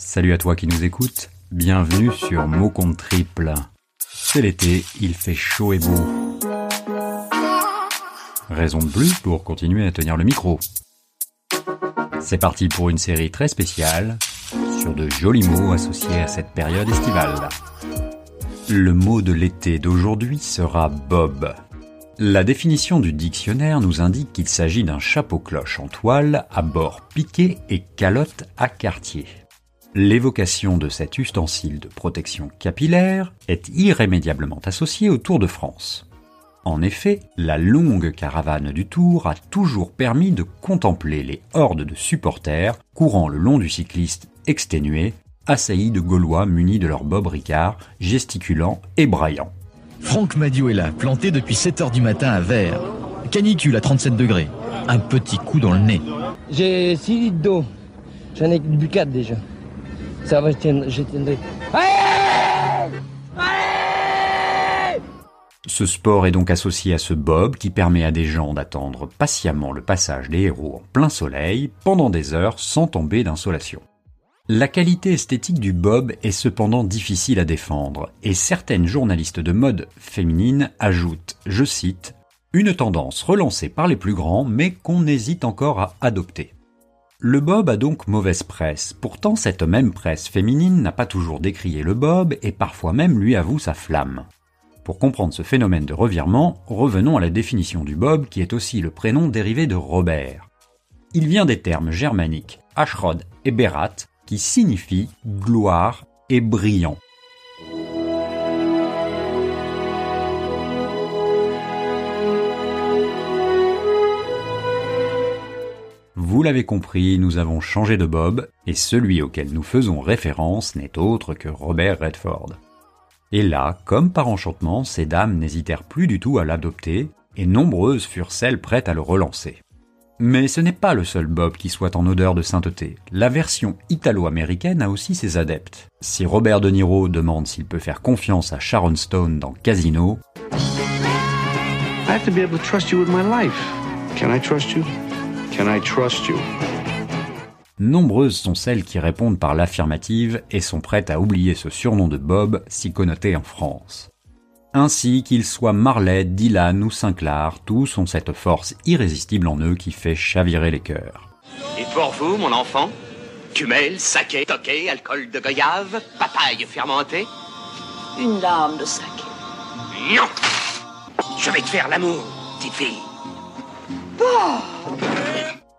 Salut à toi qui nous écoutes, bienvenue sur Mot Compte Triple. C'est l'été, il fait chaud et beau. Raison de plus pour continuer à tenir le micro. C'est parti pour une série très spéciale sur de jolis mots associés à cette période estivale. Le mot de l'été d'aujourd'hui sera bob. La définition du dictionnaire nous indique qu'il s'agit d'un chapeau-cloche en toile à bord piqué et calotte à quartier. L'évocation de cet ustensile de protection capillaire est irrémédiablement associée au Tour de France. En effet, la longue caravane du Tour a toujours permis de contempler les hordes de supporters courant le long du cycliste exténué, assaillis de Gaulois munis de leur bob Ricard, gesticulant et braillant. Franck Madio est là, planté depuis 7h du matin à Vert. Canicule à 37 degrés. Un petit coup dans le nez. J'ai 6 litres d'eau. J'en ai bu 4 déjà. Ce sport est donc associé à ce bob qui permet à des gens d'attendre patiemment le passage des héros en plein soleil pendant des heures sans tomber d'insolation. La qualité esthétique du bob est cependant difficile à défendre, et certaines journalistes de mode féminine ajoutent, je cite, une tendance relancée par les plus grands mais qu'on hésite encore à adopter. Le bob a donc mauvaise presse, pourtant cette même presse féminine n'a pas toujours décrié le bob et parfois même lui avoue sa flamme. Pour comprendre ce phénomène de revirement, revenons à la définition du bob qui est aussi le prénom dérivé de Robert. Il vient des termes germaniques Ashrod et Berat, qui signifie gloire et brillant. Vous l'avez compris, nous avons changé de Bob, et celui auquel nous faisons référence n'est autre que Robert Redford. Et là, comme par enchantement, ces dames n'hésitèrent plus du tout à l'adopter, et nombreuses furent celles prêtes à le relancer. Mais ce n'est pas le seul Bob qui soit en odeur de sainteté. La version italo-américaine a aussi ses adeptes. Si Robert De Niro demande s'il peut faire confiance à Sharon Stone dans Casino, I have to be able to trust you with my life. Can I trust you? Can I trust you? nombreuses sont celles qui répondent par l'affirmative et sont prêtes à oublier ce surnom de Bob si connoté en France. Ainsi qu'ils soient Marley, Dylan ou Sinclair, tous ont cette force irrésistible en eux qui fait chavirer les cœurs. Et pour vous, mon enfant Cumel, saké, toqué, alcool de goyave, papaye fermentée Une lame de saké. Non Je vais te faire l'amour, petite fille.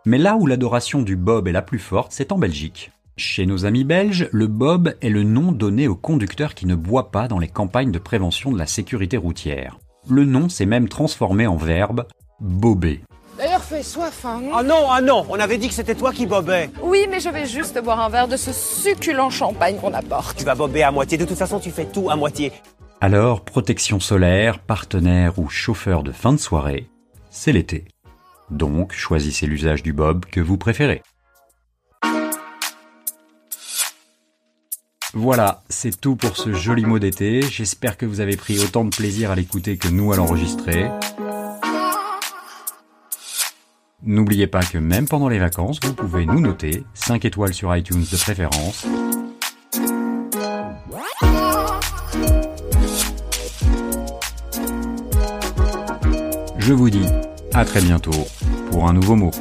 Mais là où l'adoration du Bob est la plus forte, c'est en Belgique. Chez nos amis belges, le Bob est le nom donné aux conducteurs qui ne boivent pas dans les campagnes de prévention de la sécurité routière. Le nom s'est même transformé en verbe bober. D'ailleurs, fais soif, hein Ah non, ah non, on avait dit que c'était toi qui bobais. Oui, mais je vais juste boire un verre de ce succulent champagne qu'on apporte. Tu vas bober à moitié, de toute façon tu fais tout à moitié. Alors, protection solaire, partenaire ou chauffeur de fin de soirée, c'est l'été. Donc, choisissez l'usage du Bob que vous préférez. Voilà, c'est tout pour ce joli mot d'été. J'espère que vous avez pris autant de plaisir à l'écouter que nous à l'enregistrer. N'oubliez pas que même pendant les vacances, vous pouvez nous noter 5 étoiles sur iTunes de préférence. Je vous dis à très bientôt pour un nouveau mot.